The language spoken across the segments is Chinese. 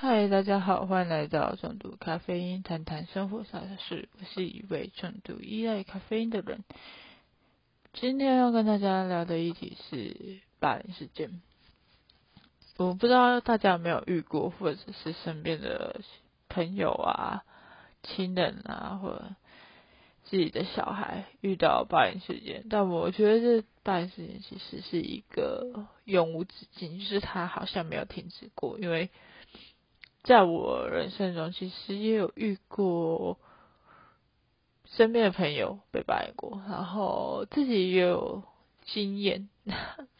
嗨，大家好，欢迎来到重度咖啡因，谈谈生活上的事。我是一位重度依赖咖啡因的人。今天要跟大家聊的议题是霸凌事件。我不知道大家有没有遇过，或者是身边的朋友啊、亲人啊，或者自己的小孩遇到霸凌事件。但我觉得这霸凌事件其实是一个永无止境，就是它好像没有停止过，因为。在我人生中，其实也有遇过身边的朋友被霸凌过，然后自己也有经验，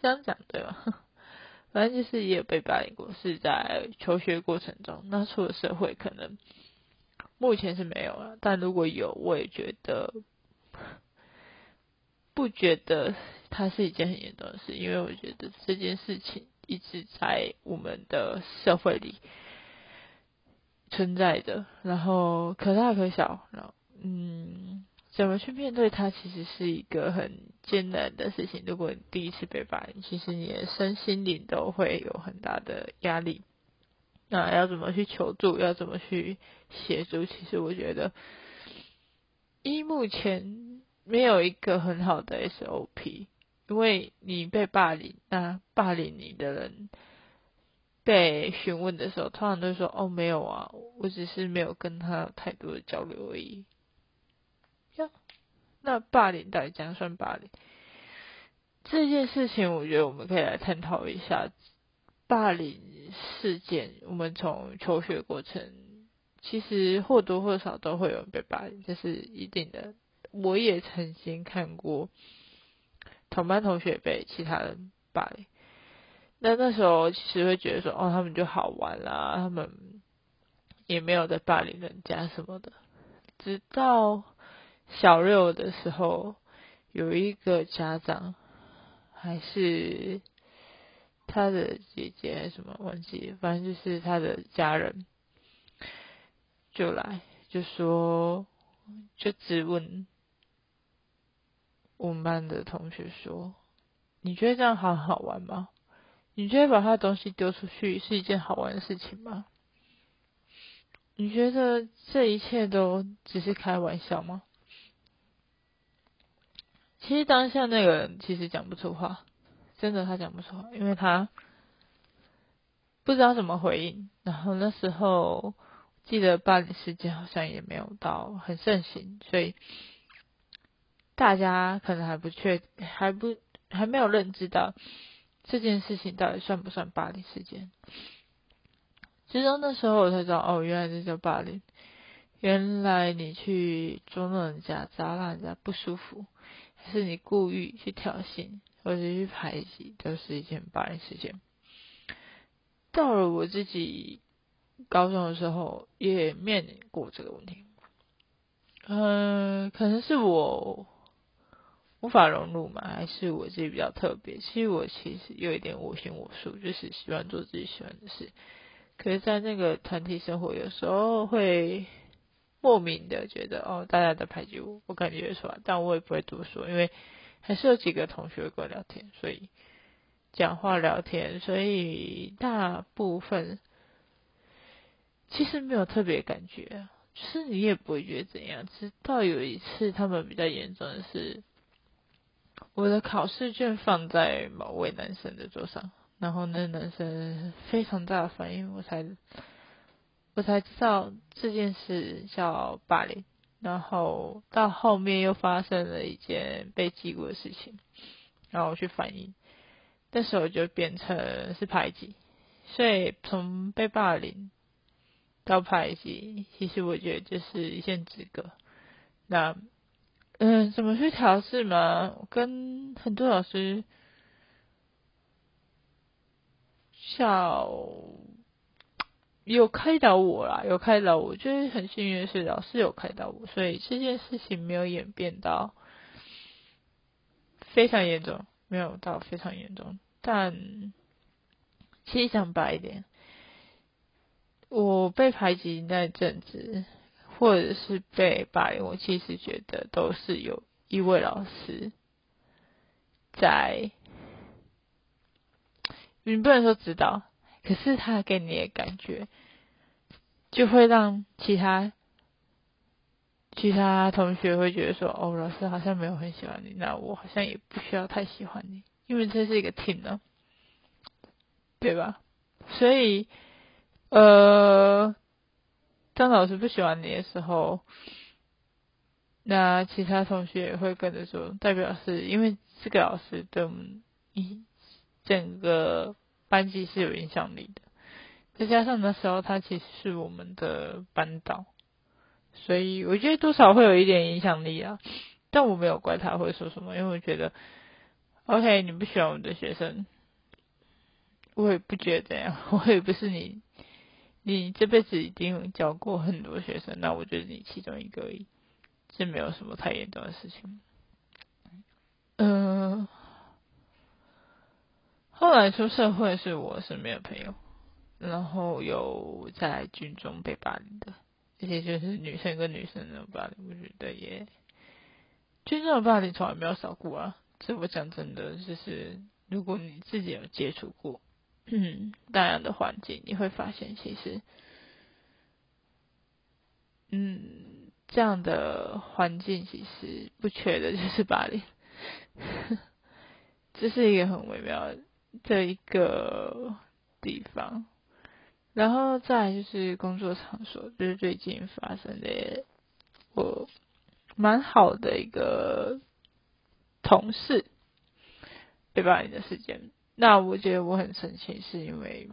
这样讲对吗？反正就是也有被霸凌过，是在求学过程中。那出了社会，可能目前是没有了，但如果有，我也觉得不觉得它是一件很严重的事，因为我觉得这件事情一直在我们的社会里。存在的，然后可大可小，然后嗯，怎么去面对它，其实是一个很艰难的事情。如果你第一次被霸凌，其实你的身心灵都会有很大的压力。那要怎么去求助？要怎么去协助？其实我觉得，一目前没有一个很好的 SOP，因为你被霸凌，那霸凌你的人。被询问的时候，通常都说：“哦，没有啊，我只是没有跟他有太多的交流而已。”，那霸凌到底怎样算霸凌？这件事情，我觉得我们可以来探讨一下霸凌事件。我们从求学过程，其实或多或少都会有人被霸凌，这是一定的。我也曾经看过同班同学被其他人霸凌。那那时候其实会觉得说，哦，他们就好玩啦，他们也没有在霸凌人家什么的。直到小六的时候，有一个家长还是他的姐姐还是什么忘记，反正就是他的家人就来就说，就质问我们班的同学说：“你觉得这样好好玩吗？”你觉得把他的东西丢出去是一件好玩的事情吗？你觉得这一切都只是开玩笑吗？其实当下那个人其实讲不出话，真的他讲不出话，因为他不知道怎么回应。然后那时候记得霸凌事件好像也没有到很盛行，所以大家可能还不确还不还没有认知到。这件事情到底算不算霸凌事件？其实那时候我才知道，哦，原来这叫霸凌。原来你去捉弄人家，只要让人家不舒服，是你故意去挑衅或者去排挤，都是一件霸凌事件。到了我自己高中的时候，也面临过这个问题。嗯，可能是我。无法融入嘛？还是我自己比较特别？其实我其实有一点我行我素，就是喜欢做自己喜欢的事。可是，在那个团体生活，有时候会莫名的觉得，哦，大家在排挤我，我感觉出来，但我也不会多说，因为还是有几个同学跟我聊天，所以讲话聊天，所以大部分其实没有特别感觉，就是你也不会觉得怎样。直到有一次，他们比较严重的是。我的考试卷放在某位男生的桌上，然后那男生非常大的反应，我才我才知道这件事叫霸凌。然后到后面又发生了一件被记过的事情，然后我去反映，那时候就变成是排挤。所以从被霸凌到排挤，其实我觉得就是一线之隔。那。嗯，怎么去调试嘛？跟很多老师，小有开导我啦，有开导我，就是很幸运的是老师有开导我，所以这件事情没有演变到非常严重，没有到非常严重。但其实讲白一点，我被排挤那阵子。或者是被霸凌，我其实觉得都是有一位老师在，你不能说指导，可是他给你的感觉就会让其他其他同学会觉得说，哦，老师好像没有很喜欢你，那我好像也不需要太喜欢你，因为这是一个 team 呢，对吧？所以，呃，当老师不喜欢你的时候，那其他同学也会跟着说，代表是因为这个老师对一整个班级是有影响力的。再加上那时候他其实是我们的班导，所以我觉得多少会有一点影响力啊。但我没有怪他会说什么，因为我觉得，OK，你不喜欢我们的学生，我也不觉得怎样，我也不是你，你这辈子一定教过很多学生，那我觉得你其中一个而已，是没有什么太严重的事情。嗯，后来出社会是我身边的朋友。然后有在军中被霸凌的，而且就是女生跟女生的霸凌，我觉得也军中的霸凌从来没有少过啊。这我讲真的，就是如果你自己有接触过嗯那样的环境，你会发现其实，嗯，这样的环境其实不缺的就是巴黎，这是一个很微妙的一个地方。然后再就是工作场所，就是最近发生的我蛮好的一个同事被霸凌的事件。那我觉得我很生气，是因为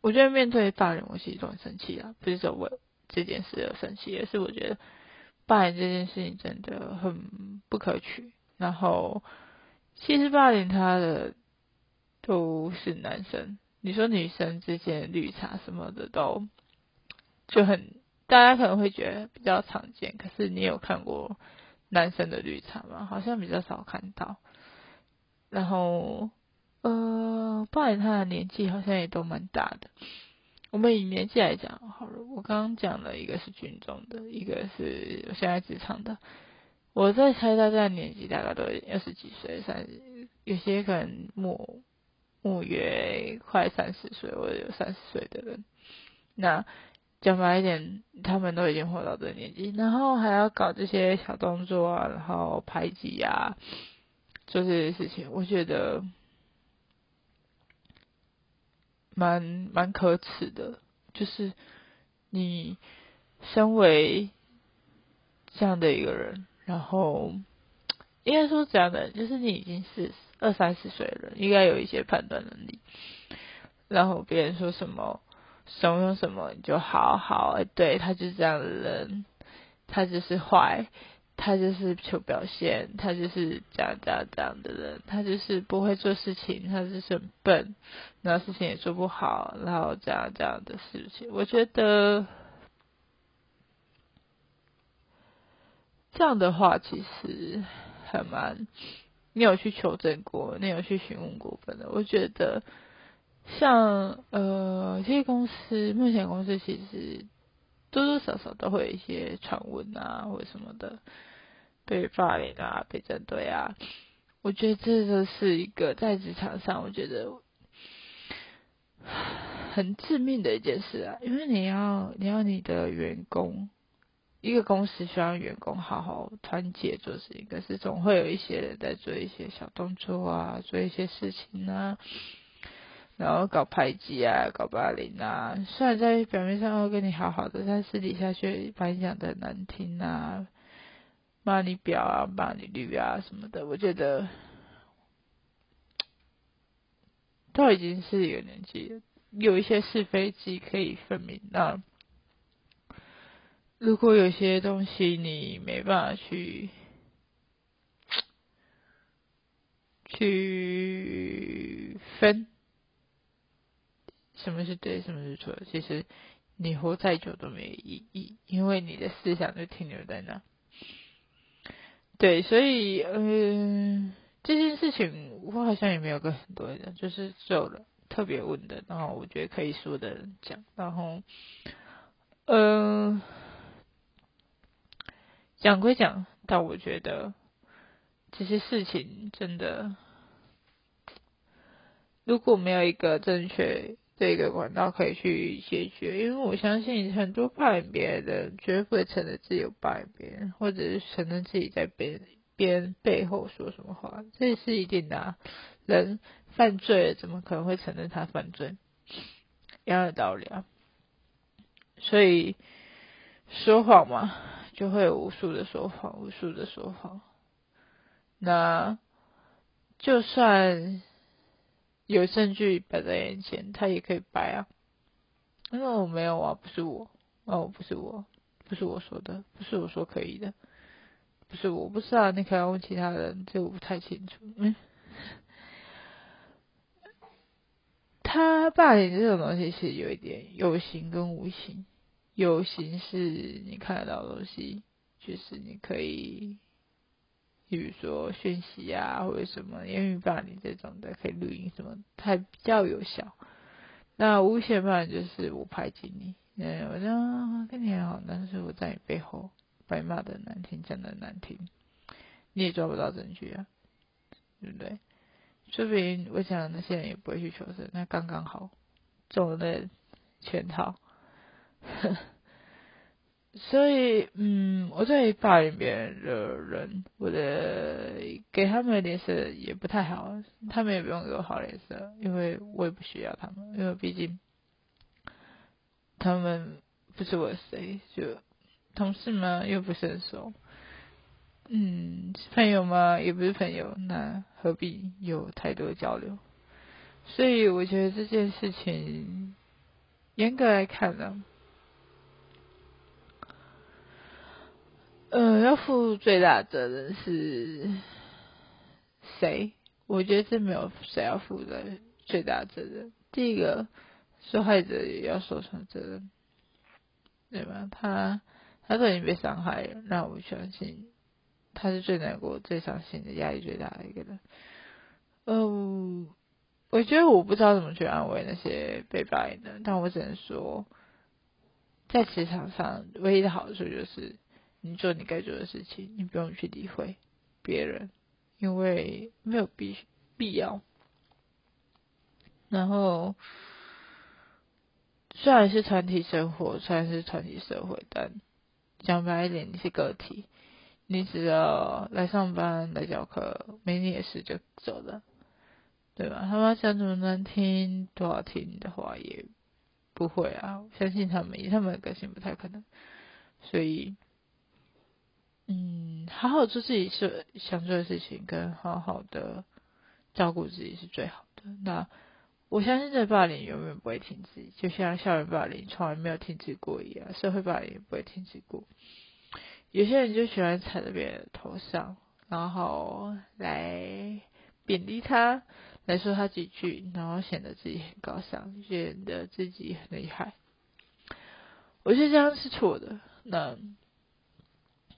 我觉得面对霸凌，我其实都很生气啊，不是说我这件事而生气，而是我觉得霸凌这件事情真的很不可取。然后其实霸凌他的都是男生。你说女生之间绿茶什么的都就很，大家可能会觉得比较常见。可是你有看过男生的绿茶吗？好像比较少看到。然后，呃，不然他的年纪好像也都蛮大的。我们以年纪来讲好了，我刚刚讲了一个是军中的，一个是我现在职场的。我在猜大家年纪大概都二十几岁，三十，有些可能木。木约快三十岁，或者有三十岁的人，那讲白一点，他们都已经活到这个年纪，然后还要搞这些小动作啊，然后排挤啊，做这些事情，我觉得蛮蛮可耻的。就是你身为这样的一个人，然后应该说这样的，就是你已经是。二三十岁的人应该有一些判断能力，然后别人说什么怂恿什么，你就好好，对他就是这样的人，他就是坏，他就是求表现，他就是这样这样这样的人，他就是不会做事情，他就是很笨，然后事情也做不好，然后这样这样的事情，我觉得这样的话其实还蛮。你有去求证过？你有去询问过？分的，我觉得像呃，这些公司目前公司其实多多少少都会有一些传闻啊，或者什么的被霸凌啊，被针对啊。我觉得这个是一个在职场上，我觉得很致命的一件事啊，因为你要你要你的员工。一个公司需要员工好好团结做事情，可是总会有一些人在做一些小动作啊，做一些事情啊，然后搞排挤啊，搞霸凌啊。虽然在表面上会跟你好好的，但私底下却把你讲的难听啊，骂你婊啊，骂你绿啊什么的。我觉得都已经是一个年纪，有一些是非记可以分明那。如果有些东西你没办法去去分，什么是对，什么是错，其实你活再久都没意义，因为你的思想就停留在那。对，所以嗯，这件事情我好像也没有跟很多人，就是有了特别问的，然后我觉得可以说的讲，然后嗯。讲归讲，但我觉得这些事情真的，如果没有一个正确这个管道可以去解决，因为我相信很多霸凌别人的人绝对不会承认自己有霸凌别人，或者是承认自己在别人别人背后说什么话，这是一定的啊。人犯罪了，怎么可能会承认他犯罪？一样的道理啊。所以说谎嘛，就会有无数的说谎，无数的说谎。那就算。有证据摆在眼前，他也可以掰啊。那我没有啊，不是我，哦，不是我，不是我说的，不是我说可以的，不是我，不是啊，你可以问其他人，这我不太清楚。嗯，他霸凌这种东西是有一点有形跟无形，有形是你看得到的东西，就是你可以。比如说讯息啊，或者什么言语霸凌这种的，可以录音什么，它比较有效。那无限霸就是我排挤你，嗯，我就跟你很好，但是我在你背后白骂的难听，讲的难听，你也抓不到证据啊，对不对？说不定我想那些人也不会去求证，那刚刚好中了那圈套。所以，嗯，我对霸凌别人的人，我的给他们的脸色也不太好，他们也不用给我好脸色，因为我也不需要他们，因为毕竟他们不是我谁，就同事嘛？又不是很熟，嗯，朋友嘛？也不是朋友，那何必有太多交流？所以我觉得这件事情，严格来看呢。呃，要负最大责任是谁？我觉得这没有谁要负的最大责任。第一个，受害者也要受上责任，对吧？他他都已经被伤害了，那我相信他是最难过、最伤心的、压力最大的一个人。嗯，我觉得我不知道怎么去安慰那些被霸凌的，但我只能说，在职场上唯一的好处就是。你做你该做的事情，你不用去理会别人，因为没有必必要。然后，虽然是团体生活，虽然是团体社会，但讲白一点，你是个体，你只要来上班、来教课，没你的事就走了，对吧？他们讲怎么难听、多好听的话，也不会啊。相信他们，以他们的个性，不太可能。所以。嗯，好好做自己是想做的事情，跟好好的照顾自己是最好的。那我相信这霸凌永远不会停止，就像校园霸凌从来没有停止过一样，社会霸凌也不会停止过。有些人就喜欢踩在别人头上，然后来贬低他，来说他几句，然后显得自己很高尚，显得自己很厉害。我觉得这样是错的。那。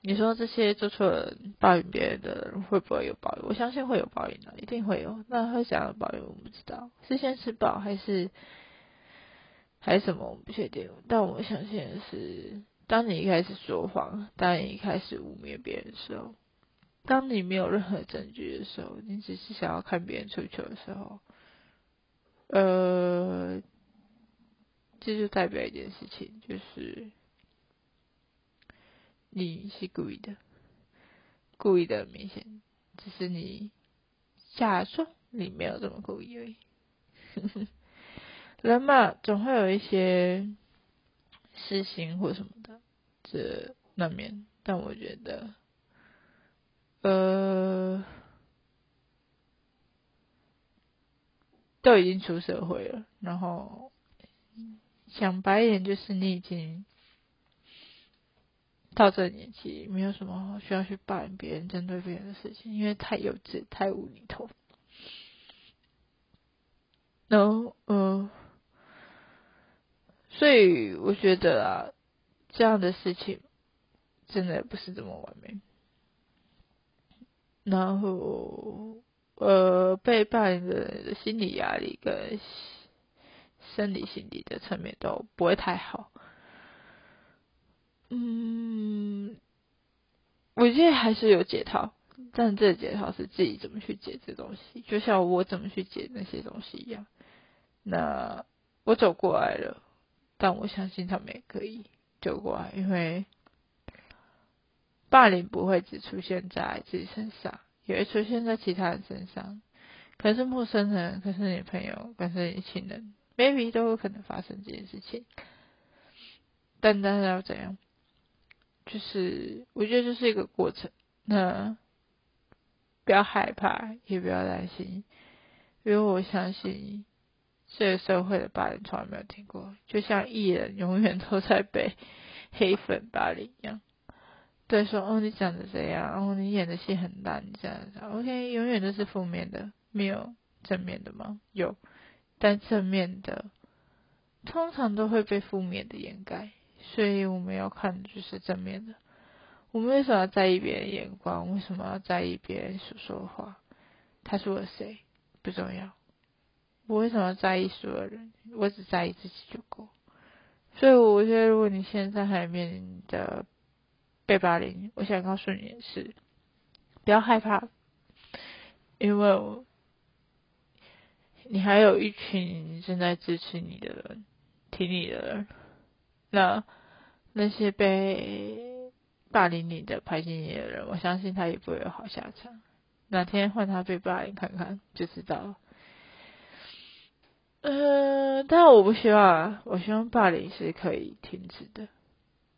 你说这些做错了抱怨别人的人会不会有报应？我相信会有报应的，一定会有。那会想要报应，我不知道是先吃饱还是还是什么，我不确定。但我相信的是，当你一开始说谎，当你一开始污蔑别人的时候，当你没有任何证据的时候，你只是想要看别人出糗的时候，呃，这就代表一件事情，就是。你是故意的，故意的明显，只是你假装你没有这么故意而已。人嘛，总会有一些私心或什么的，这难免。但我觉得，呃，都已经出社会了，然后讲白一点，就是你已经。到这年纪，没有什么需要去抱怨别人、针对别人的事情，因为太幼稚、太无厘头。然后，嗯，所以我觉得啊，这样的事情真的不是这么完美。然后，呃，被霸凌的人的心理压力跟生理、心理的层面都不会太好。嗯，我觉得还是有解套，但这解套是自己怎么去解这东西，就像我怎么去解那些东西一样。那我走过来了，但我相信他们也可以走过来，因为霸凌不会只出现在自己身上，也会出现在其他人身上。可是陌生人，可是你朋友，可是你亲人，maybe 都有可能发生这件事情。但大家要怎样？就是我觉得这是一个过程，那不要害怕，也不要担心，因为我相信这个社会的霸凌从来没有停过，就像艺人永远都在被黑粉霸凌一样。对，说哦你长得怎样，哦你演的戏很烂，这样子，OK，永远都是负面的。没有正面的吗？有，但正面的通常都会被负面的掩盖，所以我们要看的就是正面的。我们为什么要在意别人眼光？为什么要在意别人所说的话？他说了谁不重要。我为什么要在意所有人？我只在意自己就够。所以我觉得，如果你现在还面临的被霸凌，我想告诉你的是，不要害怕，因为我。你还有一群正在支持你的人，挺你的人，那那些被霸凌你的、排挤你的人，我相信他也不会有好下场。哪天换他被霸凌看看就知道了。呃，但我不希望，我希望霸凌是可以停止的。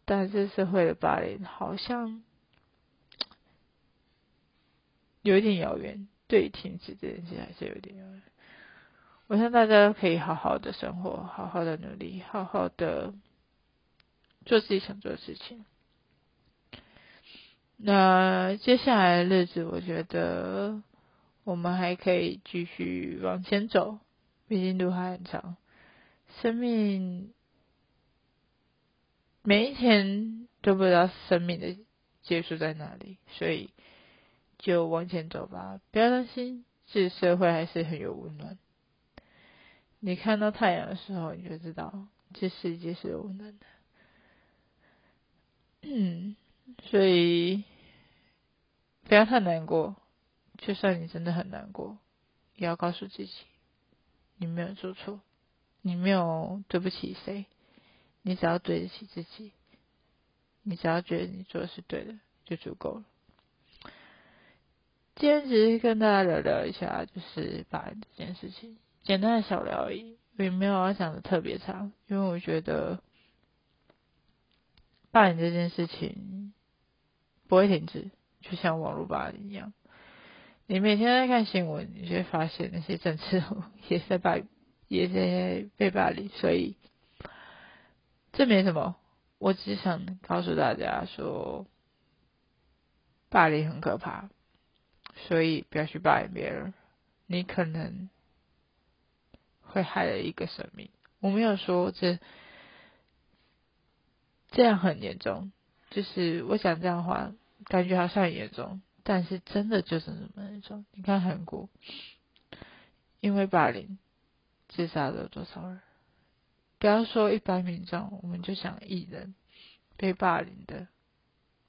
但是社会的霸凌好像有一点遥远，对停止这件事还是有点遥远。我希望大家可以好好的生活，好好的努力，好好的做自己想做的事情。那接下来的日子，我觉得我们还可以继续往前走，毕竟路还很长。生命每一天都不知道生命的结束在哪里，所以就往前走吧，不要担心，这社会还是很有温暖。你看到太阳的时候，你就知道这世界是有温暖的。嗯，所以不要太难过，就算你真的很难过，也要告诉自己，你没有做错，你没有对不起谁，你只要对得起自己，你只要觉得你做的是对的，就足够了。今天只是跟大家聊聊一下，就是把这件事情。简单的小聊而已，也没有要讲的特别长，因为我觉得霸凌这件事情不会停止，就像网络霸凌一样。你每天在看新闻，你就会发现那些政治也在霸，也在被霸凌，所以这没什么。我只想告诉大家说，霸凌很可怕，所以不要去霸凌别人，你可能。会害了一个生命。我没有说这这样很严重，就是我讲这样话，感觉好像很严重，但是真的就是那么严重。你看韩国，因为霸凌自杀了多少人？不要说一般民众，我们就想艺人被霸凌的，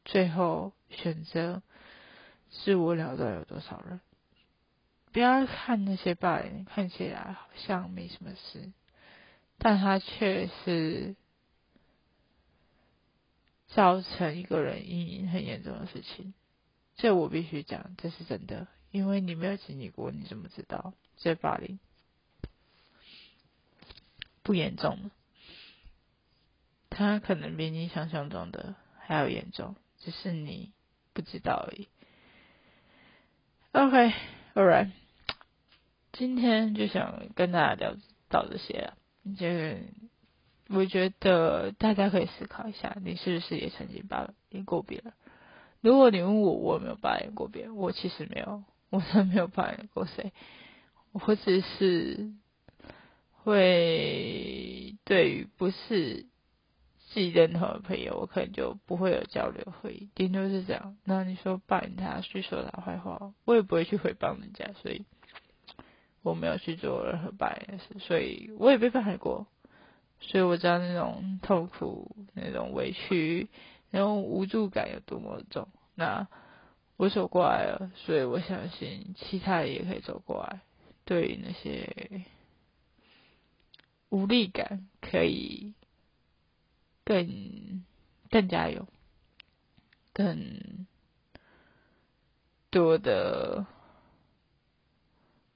最后选择自我了断有多少人？不要看那些霸凌，看起来好像没什么事，但他却是造成一个人阴影很严重的事情。这我必须讲，这是真的，因为你没有经历过，你怎么知道这霸凌不严重？他可能比你想象中的还要严重，只是你不知道而已。OK，alright，。今天就想跟大家聊到这些啊，这个我觉得大家可以思考一下，你是不是也曾经霸凌过别人？如果你问我，我有没有霸凌过别人？我其实没有，我真的没有霸凌过谁，我只是会对于不是自己任何朋友，我可能就不会有交流会议，顶多是这样。那你说霸凌他，去说他坏话，我也不会去诽谤人家，所以。我没有去做任何白的事，所以我也被霸凌过，所以我知道那种痛苦、那种委屈、那种无助感有多么重。那我走过来了，所以我相信其他人也可以走过来。对于那些无力感可以更更加有更多的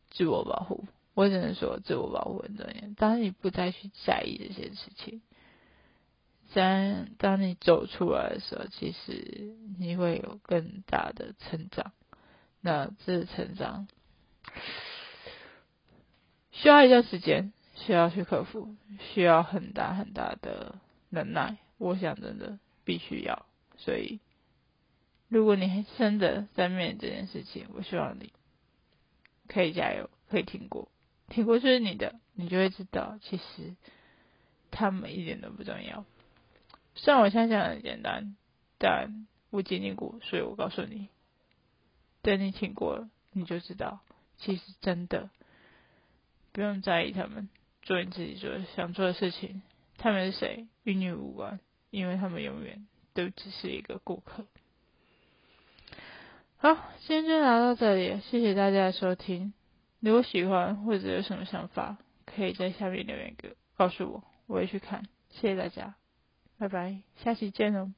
自我保护。我只能说，自我保护很重要。当你不再去在意这些事情，当当你走出来的时候，其实你会有更大的成长。那这成长需要一段时间，需要去克服，需要很大很大的能耐。我想，真的必须要。所以，如果你真的在面对这件事情，我希望你可以加油，可以挺过。挺过就是你的，你就会知道，其实他们一点都不重要。虽然我现在讲很简单，但我经历过，所以我告诉你，等你挺过了，你就知道，其实真的不用在意他们，做你自己做想做的事情。他们是谁，与你无关，因为他们永远都只是一个顾客。好，今天就聊到这里，谢谢大家的收听。如果喜欢或者有什么想法，可以在下面留言给告诉我，我会去看。谢谢大家，拜拜，下期见哦。